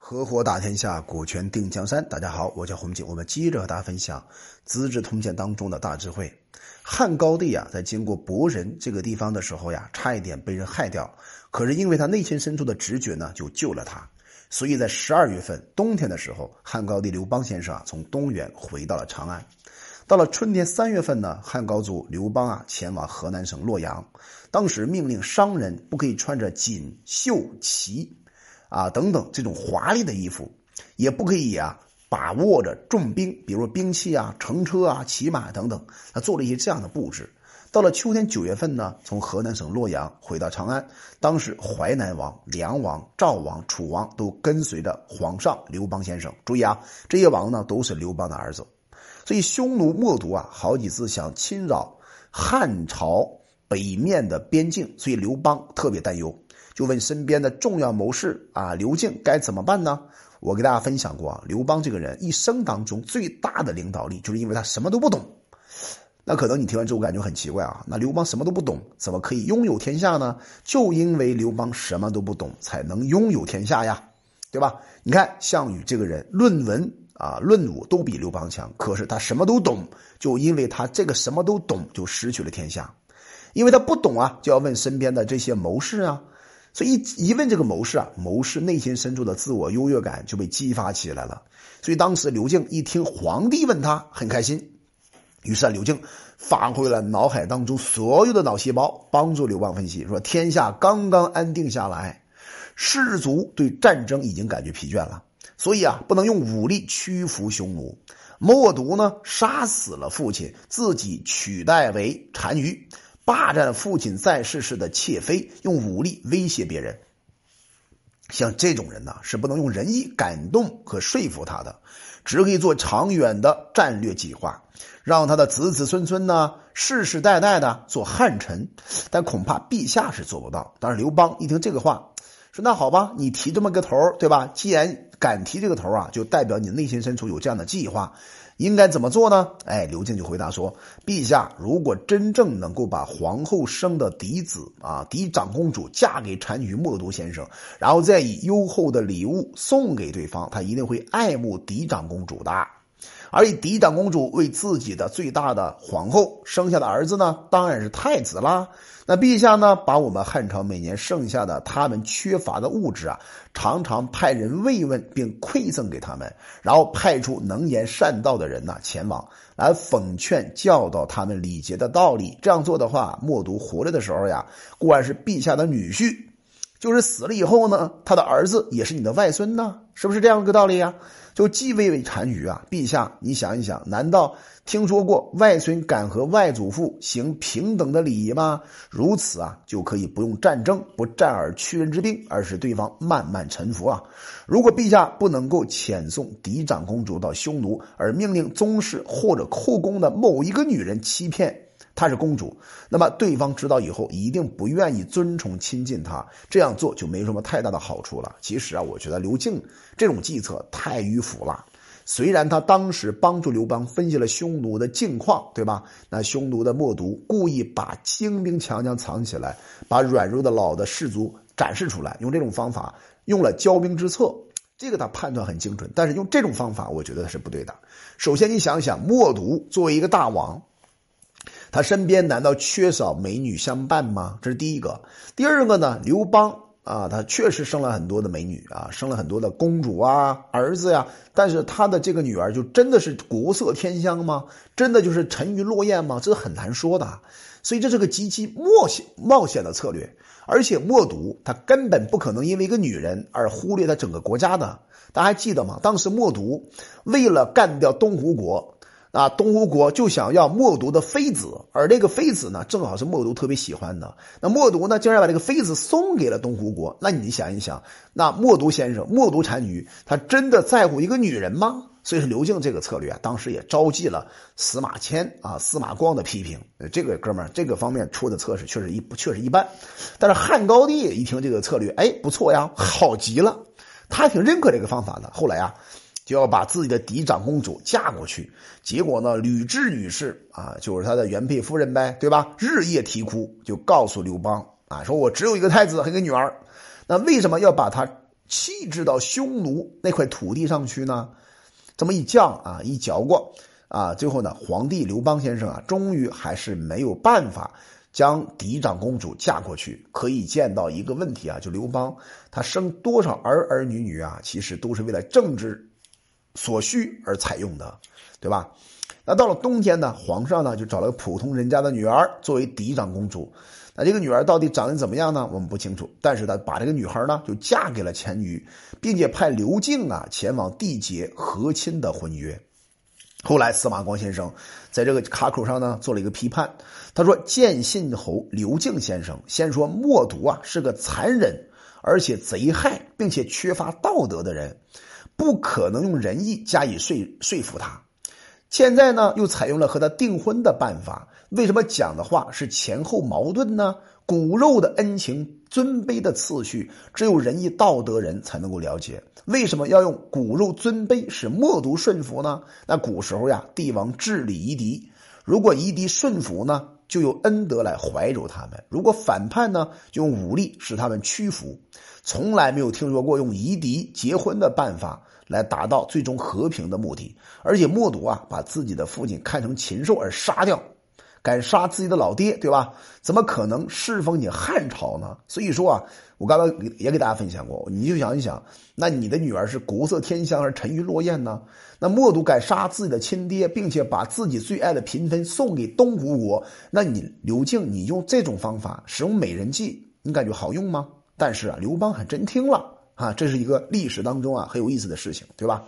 合伙打天下，股权定江山。大家好，我叫洪景，我们接着和大家分享《资治通鉴》当中的大智慧。汉高帝啊，在经过博人这个地方的时候呀，差一点被人害掉，可是因为他内心深处的直觉呢，就救了他。所以在十二月份冬天的时候，汉高帝刘邦先生啊，从东原回到了长安。到了春天三月份呢，汉高祖刘邦啊，前往河南省洛阳，当时命令商人不可以穿着锦绣旗。啊，等等，这种华丽的衣服，也不可以啊，把握着重兵，比如说兵器啊、乘车啊、骑马等等，他做了一些这样的布置。到了秋天九月份呢，从河南省洛阳回到长安，当时淮南王、梁王、赵王、楚王都跟随着皇上刘邦先生。注意啊，这些王呢都是刘邦的儿子，所以匈奴、冒毒啊，好几次想侵扰汉朝北面的边境，所以刘邦特别担忧。就问身边的重要谋士啊，刘敬该怎么办呢？我给大家分享过啊，刘邦这个人一生当中最大的领导力，就是因为他什么都不懂。那可能你听完之后感觉很奇怪啊，那刘邦什么都不懂，怎么可以拥有天下呢？就因为刘邦什么都不懂，才能拥有天下呀，对吧？你看项羽这个人，论文啊、论武都比刘邦强，可是他什么都懂，就因为他这个什么都懂，就失去了天下。因为他不懂啊，就要问身边的这些谋士啊。所以一一问这个谋士啊，谋士内心深处的自我优越感就被激发起来了。所以当时刘敬一听皇帝问他，很开心。于是啊，刘敬发挥了脑海当中所有的脑细胞，帮助刘邦分析说：天下刚刚安定下来，士卒对战争已经感觉疲倦了，所以啊，不能用武力屈服匈奴。冒毒呢，杀死了父亲，自己取代为单于。霸占父亲在世时的妾妃，用武力威胁别人。像这种人呢，是不能用仁义感动和说服他的，只可以做长远的战略计划，让他的子子孙孙呢，世世代代的做汉臣。但恐怕陛下是做不到。但是，刘邦一听这个话，：“那好吧，你提这么个头，对吧？既然敢提这个头啊，就代表你内心深处有这样的计划。”应该怎么做呢？哎，刘敬就回答说：“陛下如果真正能够把皇后生的嫡子啊，嫡长公主嫁给单于默读先生，然后再以优厚的礼物送给对方，他一定会爱慕嫡长公主的。而以嫡长公主为自己的最大的皇后生下的儿子呢，当然是太子啦。”那陛下呢？把我们汉朝每年剩下的他们缺乏的物质啊，常常派人慰问并馈赠给他们，然后派出能言善道的人呐前往来讽劝教导他们礼节的道理。这样做的话，默读活着的时候呀，固然是陛下的女婿，就是死了以后呢，他的儿子也是你的外孙呢，是不是这样一个道理呀？就继位为单于啊，陛下，你想一想，难道听说过外孙敢和外祖父行平等的礼仪吗？如此啊，就可以不用战争，不战而屈人之兵，而使对方慢慢臣服啊。如果陛下不能够遣送嫡长公主到匈奴，而命令宗室或者后宫的某一个女人欺骗。她是公主，那么对方知道以后一定不愿意尊崇亲近她，这样做就没什么太大的好处了。其实啊，我觉得刘敬这种计策太迂腐了。虽然他当时帮助刘邦分析了匈奴的境况，对吧？那匈奴的默毒故意把精兵强将藏起来，把软弱的老的士卒展示出来，用这种方法用了骄兵之策，这个他判断很精准。但是用这种方法，我觉得是不对的。首先，你想想，默毒作为一个大王。他身边难道缺少美女相伴吗？这是第一个。第二个呢？刘邦啊，他确实生了很多的美女啊，生了很多的公主啊、儿子呀。但是他的这个女儿就真的是国色天香吗？真的就是沉鱼落雁吗？这是很难说的。所以这是个极其冒险冒险的策略。而且默读他根本不可能因为一个女人而忽略他整个国家的。大家还记得吗？当时默读为了干掉东湖国。啊，东吴国就想要默读的妃子，而这个妃子呢，正好是默读特别喜欢的。那默读呢，竟然把这个妃子送给了东吴国。那你想一想，那默读先生、默读单于，他真的在乎一个女人吗？所以说，刘敬这个策略啊，当时也招忌了司马迁啊、司马光的批评。这个哥们儿这个方面出的策是确实一确实一般。但是汉高帝一听这个策略，哎，不错呀，好极了，他挺认可这个方法的。后来啊。就要把自己的嫡长公主嫁过去，结果呢，吕雉女士啊，就是他的原配夫人呗，对吧？日夜啼哭，就告诉刘邦啊，说我只有一个太子和一个女儿，那为什么要把她弃置到匈奴那块土地上去呢？这么一犟啊，一嚼过啊，最后呢，皇帝刘邦先生啊，终于还是没有办法将嫡长公主嫁过去。可以见到一个问题啊，就刘邦他生多少儿儿女女啊，其实都是为了政治所需而采用的，对吧？那到了冬天呢，皇上呢就找了个普通人家的女儿作为嫡长公主。那这个女儿到底长得怎么样呢？我们不清楚。但是他把这个女孩呢就嫁给了前女，并且派刘敬啊前往缔结和亲的婚约。后来司马光先生在这个卡口上呢做了一个批判，他说：“建信侯刘敬先生先说默读啊是个残忍而且贼害并且缺乏道德的人，不可能用仁义加以说说服他。现在呢又采用了和他订婚的办法。”为什么讲的话是前后矛盾呢？骨肉的恩情、尊卑的次序，只有仁义道德人才能够了解。为什么要用骨肉尊卑使默读顺服呢？那古时候呀，帝王治理夷狄，如果夷狄顺服呢，就由恩德来怀柔他们；如果反叛呢，就用武力使他们屈服。从来没有听说过用夷狄结婚的办法来达到最终和平的目的。而且默读啊，把自己的父亲看成禽兽而杀掉。敢杀自己的老爹，对吧？怎么可能侍奉你汉朝呢？所以说啊，我刚刚也给大家分享过，你就想一想，那你的女儿是国色天香还是沉鱼落雁呢？那默读敢杀自己的亲爹，并且把自己最爱的嫔妃送给东吴国，那你刘敬，你用这种方法使用美人计，你感觉好用吗？但是啊，刘邦还真听了啊，这是一个历史当中啊很有意思的事情，对吧？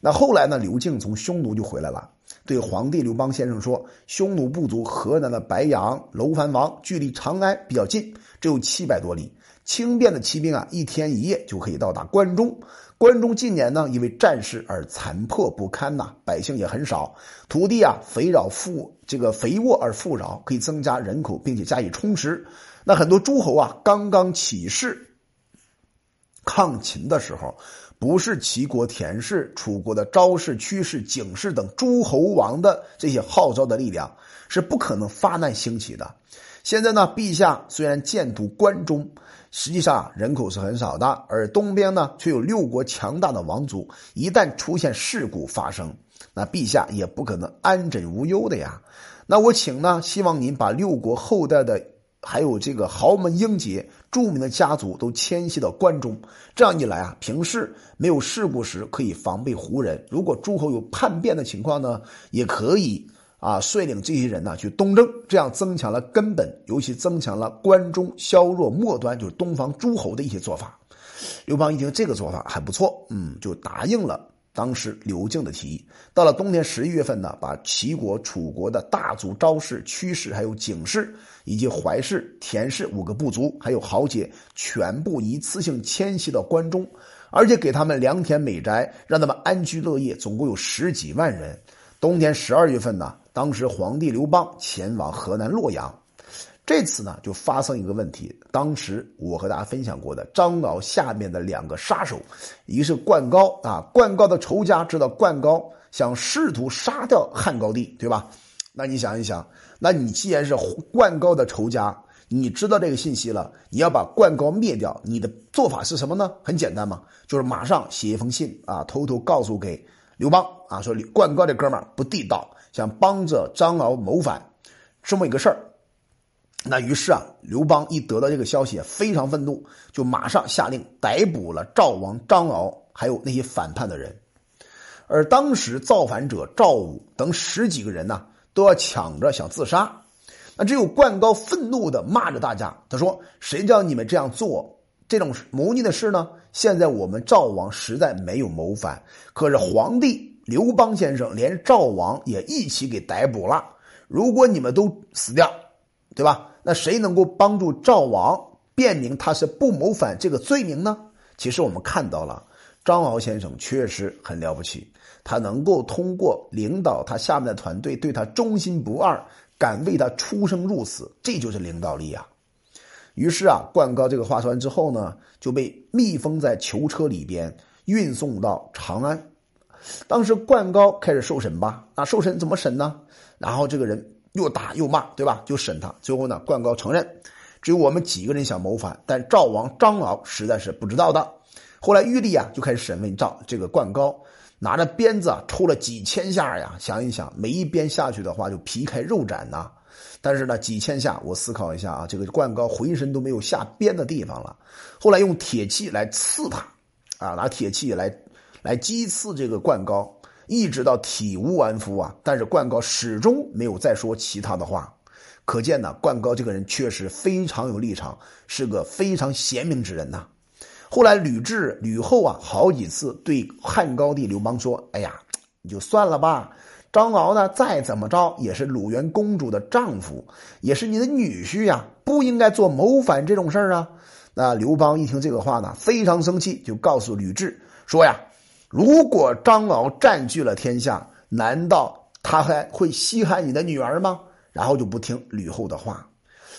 那后来呢，刘敬从匈奴就回来了。对皇帝刘邦先生说：“匈奴部族河南的白杨、楼烦王，距离长安比较近，只有七百多里。轻便的骑兵啊，一天一夜就可以到达关中。关中近年呢，因为战事而残破不堪呐，百姓也很少，土地啊肥饶富，这个肥沃而富饶，可以增加人口，并且加以充实。那很多诸侯啊，刚刚起事抗秦的时候。”不是齐国田氏、楚国的昭氏、屈氏、景氏等诸侯王的这些号召的力量，是不可能发难兴起的。现在呢，陛下虽然建都关中，实际上人口是很少的，而东边呢却有六国强大的王族，一旦出现事故发生，那陛下也不可能安枕无忧的呀。那我请呢，希望您把六国后代的。还有这个豪门英杰、著名的家族都迁徙到关中，这样一来啊，平时没有事故时可以防备胡人；如果诸侯有叛变的情况呢，也可以啊率领这些人呢去东征，这样增强了根本，尤其增强了关中削弱末端，就是东方诸侯的一些做法。刘邦一听这个做法还不错，嗯，就答应了。当时刘敬的提议，到了冬天十一月份呢，把齐国、楚国的大族昭氏、屈氏、还有景氏以及怀氏、田氏五个部族，还有豪杰，全部一次性迁徙到关中，而且给他们良田美宅，让他们安居乐业，总共有十几万人。冬天十二月份呢，当时皇帝刘邦前往河南洛阳。这次呢，就发生一个问题。当时我和大家分享过的张敖下面的两个杀手，一个是灌高啊，灌高的仇家知道灌高想试图杀掉汉高帝，对吧？那你想一想，那你既然是灌高的仇家，你知道这个信息了，你要把灌高灭掉，你的做法是什么呢？很简单嘛，就是马上写一封信啊，偷偷告诉给刘邦啊，说灌高这哥们儿不地道，想帮着张敖谋反，这么一个事儿。那于是啊，刘邦一得到这个消息，非常愤怒，就马上下令逮捕了赵王张敖，还有那些反叛的人。而当时造反者赵武等十几个人呢，都要抢着想自杀。那只有灌高愤怒的骂着大家，他说：“谁叫你们这样做这种谋逆的事呢？现在我们赵王实在没有谋反，可是皇帝刘邦先生连赵王也一起给逮捕了。如果你们都死掉，对吧？”那谁能够帮助赵王辨明他是不谋反这个罪名呢？其实我们看到了，张敖先生确实很了不起，他能够通过领导他下面的团队对他忠心不二，敢为他出生入死，这就是领导力啊。于是啊，灌高这个话说完之后呢，就被密封在囚车里边，运送到长安。当时灌高开始受审吧，那受审怎么审呢？然后这个人。又打又骂，对吧？就审他。最后呢，灌高承认，只有我们几个人想谋反，但赵王张敖实在是不知道的。后来玉帝啊就开始审问赵这个灌高，拿着鞭子啊抽了几千下呀，想一想，每一鞭下去的话就皮开肉绽呐。但是呢，几千下，我思考一下啊，这个灌高浑身都没有下鞭的地方了。后来用铁器来刺他，啊，拿铁器来来击刺这个灌高，一直到体无完肤啊。但是灌高始终没有再说其他的话，可见呢，灌高这个人确实非常有立场，是个非常贤明之人呐。后来吕雉、吕后啊，好几次对汉高帝刘邦说：“哎呀，你就算了吧。”张敖呢，再怎么着也是鲁元公主的丈夫，也是你的女婿呀，不应该做谋反这种事儿啊。那刘邦一听这个话呢，非常生气，就告诉吕雉说呀：“如果张敖占据了天下，难道他还会稀罕你的女儿吗？”然后就不听吕后的话。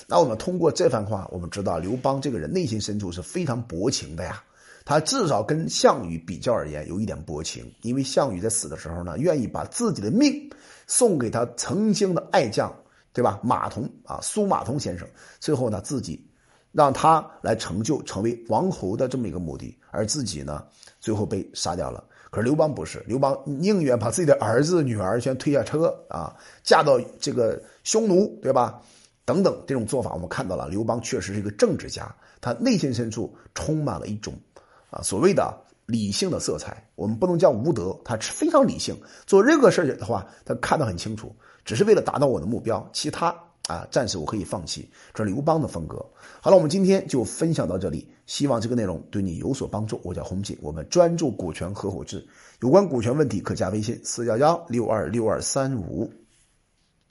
那我们通过这番话，我们知道刘邦这个人内心深处是非常薄情的呀。他至少跟项羽比较而言有一点薄情，因为项羽在死的时候呢，愿意把自己的命送给他曾经的爱将，对吧？马童啊，苏马童先生，最后呢自己让他来成就成为王侯的这么一个目的，而自己呢最后被杀掉了。可是刘邦不是，刘邦宁愿把自己的儿子女儿全推下车啊，嫁到这个匈奴，对吧？等等这种做法，我们看到了刘邦确实是一个政治家，他内心深处充满了一种。啊，所谓的理性的色彩，我们不能叫无德，他是非常理性。做任何事情的话，他看得很清楚，只是为了达到我的目标，其他啊，暂时我可以放弃。这是刘邦的风格。好了，我们今天就分享到这里，希望这个内容对你有所帮助。我叫洪锦，我们专注股权合伙制，有关股权问题可加微信四幺幺六二六二三五。